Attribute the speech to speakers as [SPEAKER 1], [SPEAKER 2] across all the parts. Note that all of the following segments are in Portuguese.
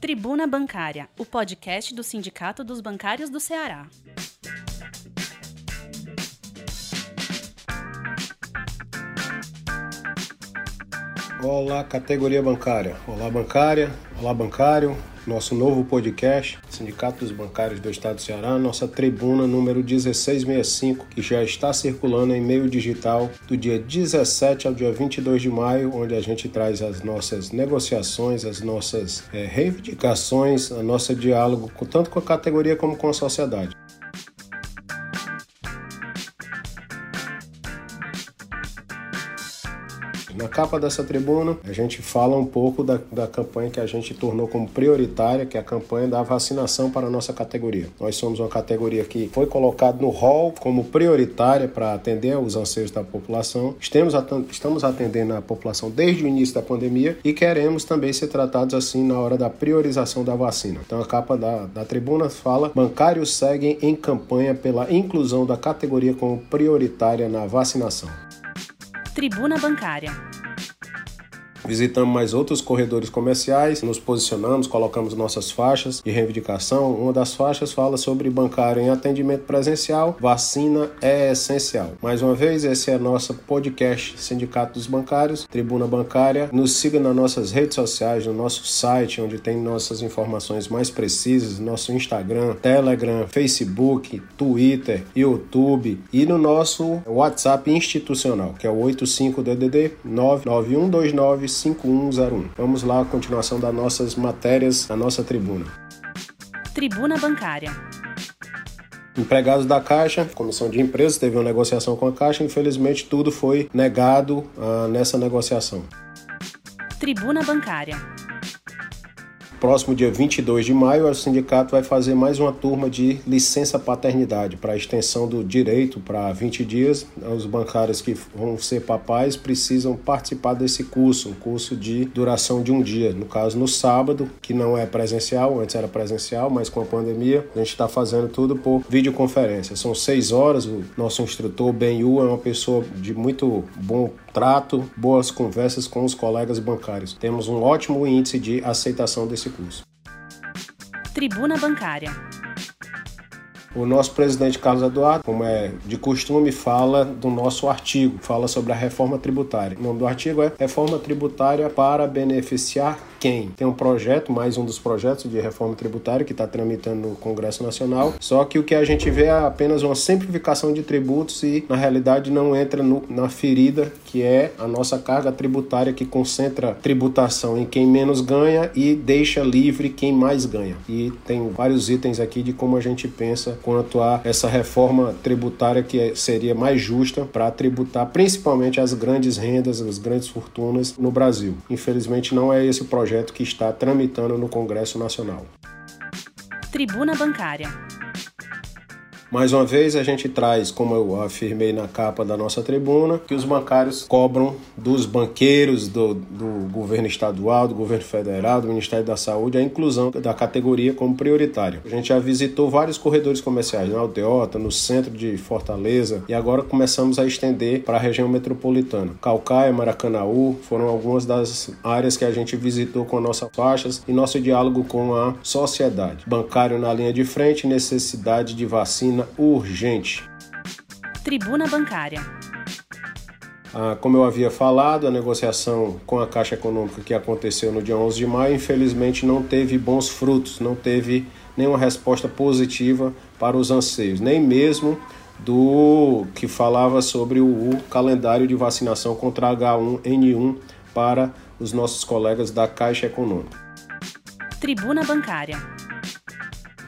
[SPEAKER 1] Tribuna Bancária, o podcast do Sindicato dos Bancários do Ceará.
[SPEAKER 2] Olá, categoria bancária. Olá, bancária. Olá, bancário. Nosso novo podcast, Sindicato dos Bancários do Estado do Ceará, nossa tribuna número 1665, que já está circulando em meio digital do dia 17 ao dia 22 de maio, onde a gente traz as nossas negociações, as nossas é, reivindicações, a nossa diálogo, tanto com a categoria como com a sociedade. Capa dessa tribuna, a gente fala um pouco da, da campanha que a gente tornou como prioritária, que é a campanha da vacinação para a nossa categoria. Nós somos uma categoria que foi colocada no rol como prioritária para atender os anseios da população. Estamos, estamos atendendo a população desde o início da pandemia e queremos também ser tratados assim na hora da priorização da vacina. Então a capa da, da tribuna fala: bancários seguem em campanha pela inclusão da categoria como prioritária na vacinação.
[SPEAKER 1] Tribuna Bancária.
[SPEAKER 2] Visitamos mais outros corredores comerciais, nos posicionamos, colocamos nossas faixas de reivindicação. Uma das faixas fala sobre bancário em atendimento presencial, vacina é essencial. Mais uma vez, esse é nosso podcast Sindicato dos Bancários, Tribuna Bancária. Nos siga nas nossas redes sociais, no nosso site, onde tem nossas informações mais precisas, nosso Instagram, Telegram, Facebook, Twitter, YouTube e no nosso WhatsApp institucional, que é o 85DDD 99129 5101. Vamos lá, a continuação das nossas matérias da nossa tribuna.
[SPEAKER 1] Tribuna Bancária.
[SPEAKER 2] Empregados da Caixa, comissão de empresas, teve uma negociação com a Caixa, infelizmente tudo foi negado ah, nessa negociação.
[SPEAKER 1] Tribuna Bancária.
[SPEAKER 2] Próximo dia 22 de maio, o sindicato vai fazer mais uma turma de licença paternidade para extensão do direito para 20 dias. Os bancários que vão ser papais precisam participar desse curso, um curso de duração de um dia. No caso, no sábado, que não é presencial, antes era presencial, mas com a pandemia, a gente está fazendo tudo por videoconferência. São seis horas. O nosso instrutor, Ben Yu, é uma pessoa de muito bom trato, boas conversas com os colegas bancários. Temos um ótimo índice de aceitação desse curso.
[SPEAKER 1] Tribuna Bancária.
[SPEAKER 2] O nosso presidente Carlos Eduardo, como é de costume, fala do nosso artigo, fala sobre a reforma tributária. O nome do artigo é Reforma Tributária para beneficiar quem? Tem um projeto, mais um dos projetos de reforma tributária que está tramitando no Congresso Nacional. Só que o que a gente vê é apenas uma simplificação de tributos e, na realidade, não entra no, na ferida que é a nossa carga tributária que concentra tributação em quem menos ganha e deixa livre quem mais ganha. E tem vários itens aqui de como a gente pensa quanto a essa reforma tributária que é, seria mais justa para tributar principalmente as grandes rendas, as grandes fortunas no Brasil. Infelizmente não é esse o projeto que está tramitando no Congresso Nacional.
[SPEAKER 1] Tribuna Bancária.
[SPEAKER 2] Mais uma vez, a gente traz, como eu afirmei na capa da nossa tribuna, que os bancários cobram dos banqueiros do, do governo estadual, do governo federal, do Ministério da Saúde, a inclusão da categoria como prioritária. A gente já visitou vários corredores comerciais na Aldeota, no centro de Fortaleza, e agora começamos a estender para a região metropolitana. Calcaia, Maracanaú foram algumas das áreas que a gente visitou com nossas faixas e nosso diálogo com a sociedade. Bancário na linha de frente, necessidade de vacina urgente.
[SPEAKER 1] Tribuna Bancária.
[SPEAKER 2] Ah, como eu havia falado, a negociação com a Caixa Econômica que aconteceu no dia 11 de maio, infelizmente não teve bons frutos, não teve nenhuma resposta positiva para os anseios, nem mesmo do que falava sobre o calendário de vacinação contra H1N1 para os nossos colegas da Caixa Econômica.
[SPEAKER 1] Tribuna Bancária.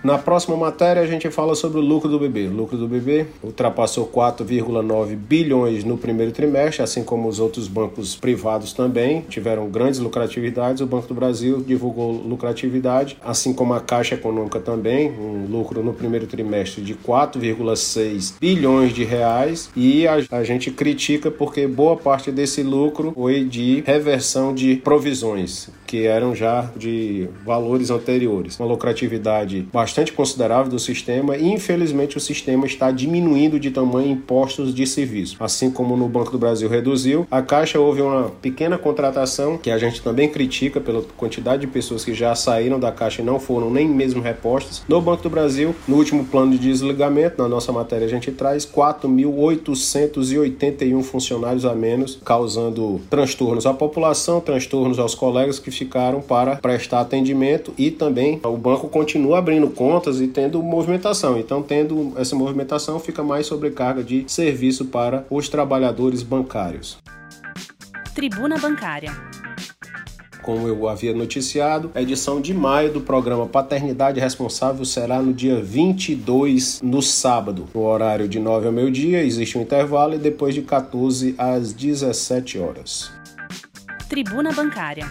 [SPEAKER 2] Na próxima matéria a gente fala sobre o lucro do bebê. O lucro do bebê ultrapassou 4,9 bilhões no primeiro trimestre, assim como os outros bancos privados também tiveram grandes lucratividades. O Banco do Brasil divulgou lucratividade, assim como a Caixa Econômica também, um lucro no primeiro trimestre de 4,6 bilhões de reais. E a, a gente critica porque boa parte desse lucro foi de reversão de provisões que eram já de valores anteriores. Uma lucratividade bastante considerável do sistema e, infelizmente, o sistema está diminuindo de tamanho em postos de serviço. Assim como no Banco do Brasil reduziu, a Caixa houve uma pequena contratação que a gente também critica pela quantidade de pessoas que já saíram da Caixa e não foram nem mesmo repostas. No Banco do Brasil, no último plano de desligamento, na nossa matéria a gente traz 4.881 funcionários a menos, causando transtornos à população, transtornos aos colegas que ficaram para prestar atendimento e também o banco continua abrindo contas e tendo movimentação. Então, tendo essa movimentação, fica mais sobrecarga de serviço para os trabalhadores bancários.
[SPEAKER 1] Tribuna Bancária
[SPEAKER 2] como eu havia noticiado, a edição de maio do programa Paternidade Responsável será no dia 22, no sábado, no horário de 9 ao meio-dia, existe um intervalo e depois de 14 às 17 horas.
[SPEAKER 1] Tribuna Bancária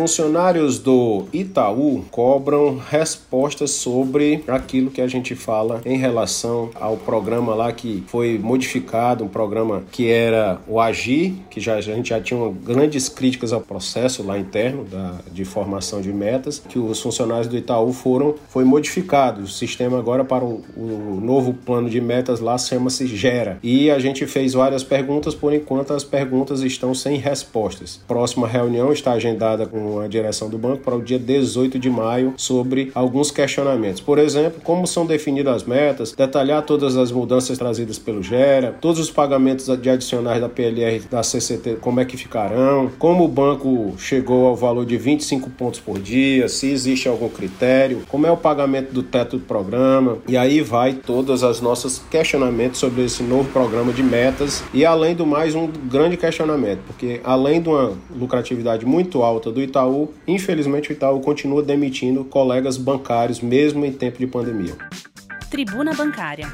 [SPEAKER 2] Funcionários do Itaú cobram respostas sobre aquilo que a gente fala em relação ao programa lá que foi modificado, um programa que era o Agir, que já, a gente já tinha grandes críticas ao processo lá interno da, de formação de metas, que os funcionários do Itaú foram, foi modificado. O sistema agora para o, o novo plano de metas lá chama-se Gera. E a gente fez várias perguntas, por enquanto as perguntas estão sem respostas. Próxima reunião está agendada com a direção do banco para o dia 18 de maio sobre alguns questionamentos. Por exemplo, como são definidas as metas, detalhar todas as mudanças trazidas pelo GERA, todos os pagamentos de adicionais da PLR da CCT, como é que ficarão, como o banco chegou ao valor de 25 pontos por dia, se existe algum critério, como é o pagamento do teto do programa, e aí vai todas as nossas questionamentos sobre esse novo programa de metas e além do mais um grande questionamento, porque além de uma lucratividade muito alta do Itaú, infelizmente o Itaú continua demitindo colegas bancários mesmo em tempo de pandemia.
[SPEAKER 1] Tribuna Bancária.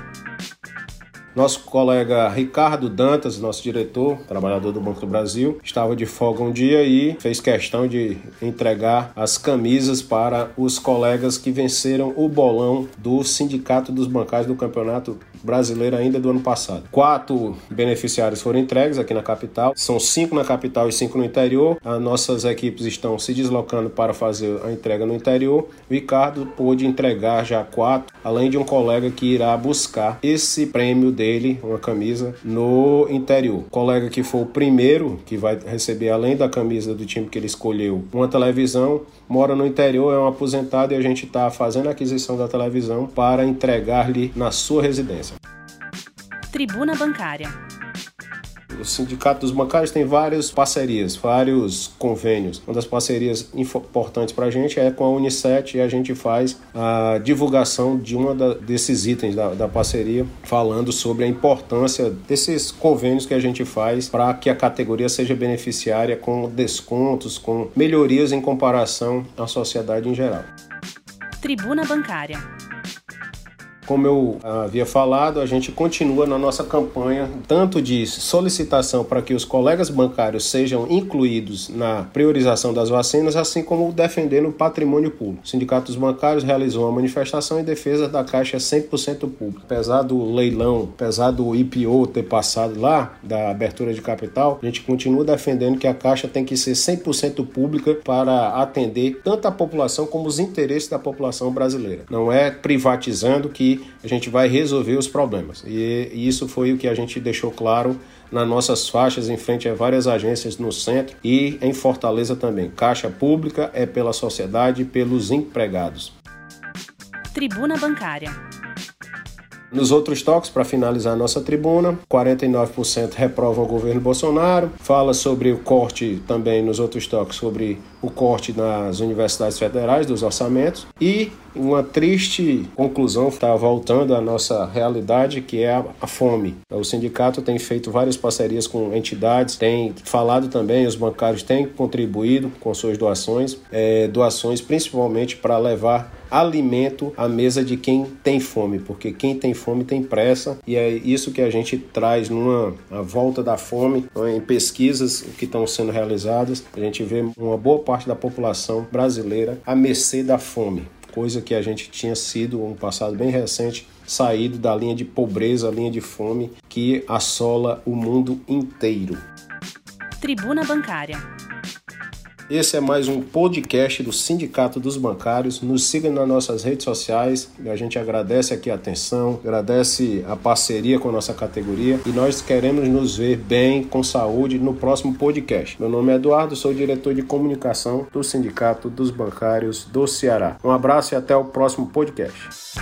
[SPEAKER 2] Nosso colega Ricardo Dantas, nosso diretor, trabalhador do Banco do Brasil, estava de folga um dia e fez questão de entregar as camisas para os colegas que venceram o bolão do Sindicato dos Bancários do Campeonato Brasileiro ainda do ano passado. Quatro beneficiários foram entregues aqui na capital, são cinco na capital e cinco no interior. As nossas equipes estão se deslocando para fazer a entrega no interior. O Ricardo pôde entregar já quatro, além de um colega que irá buscar esse prêmio dele uma camisa no interior. O colega que for o primeiro que vai receber, além da camisa do time que ele escolheu, uma televisão, mora no interior, é um aposentado e a gente está fazendo a aquisição da televisão para entregar-lhe na sua residência.
[SPEAKER 1] Tribuna Bancária
[SPEAKER 2] o Sindicato dos Bancários tem várias parcerias, vários convênios. Uma das parcerias importantes para a gente é com a Unicef e a gente faz a divulgação de um desses itens da, da parceria, falando sobre a importância desses convênios que a gente faz para que a categoria seja beneficiária com descontos, com melhorias em comparação à sociedade em geral.
[SPEAKER 1] Tribuna Bancária
[SPEAKER 2] como eu havia falado, a gente continua na nossa campanha tanto de solicitação para que os colegas bancários sejam incluídos na priorização das vacinas, assim como defendendo o patrimônio público. O Sindicato dos Bancários realizou uma manifestação em defesa da Caixa 100% pública. Apesar do leilão, apesar do IPO ter passado lá, da abertura de capital, a gente continua defendendo que a Caixa tem que ser 100% pública para atender tanto a população como os interesses da população brasileira. Não é privatizando que a gente vai resolver os problemas. E, isso foi o que a gente deixou claro nas nossas faixas em frente a várias agências no centro e em Fortaleza também. Caixa Pública é pela sociedade e pelos empregados.
[SPEAKER 1] Tribuna Bancária.
[SPEAKER 2] Nos outros toques, para finalizar a nossa tribuna, 49% reprovam o governo Bolsonaro. Fala sobre o corte também nos outros toques, sobre o corte nas universidades federais dos orçamentos. E uma triste conclusão está voltando à nossa realidade, que é a, fome. O sindicato tem feito várias parcerias com entidades, tem falado também, os bancários têm contribuído com suas doações, é, doações principalmente para levar alimento à mesa de quem tem fome, porque quem tem fome tem pressa e é isso que a gente traz numa volta da fome em pesquisas que estão sendo realizadas. A gente vê uma boa parte da população brasileira à mercê da fome coisa que a gente tinha sido um passado bem recente saído da linha de pobreza, linha de fome que assola o mundo inteiro.
[SPEAKER 1] Tribuna Bancária
[SPEAKER 2] Esse é mais um podcast do Sindicato dos Bancários. Nos siga nas nossas redes sociais. A gente agradece aqui a atenção, agradece a parceria com a nossa categoria e nós queremos nos ver bem, com saúde, no próximo podcast. Meu nome é Eduardo, sou diretor de comunicação do Sindicato dos Bancários do Ceará. Um abraço e até o próximo podcast.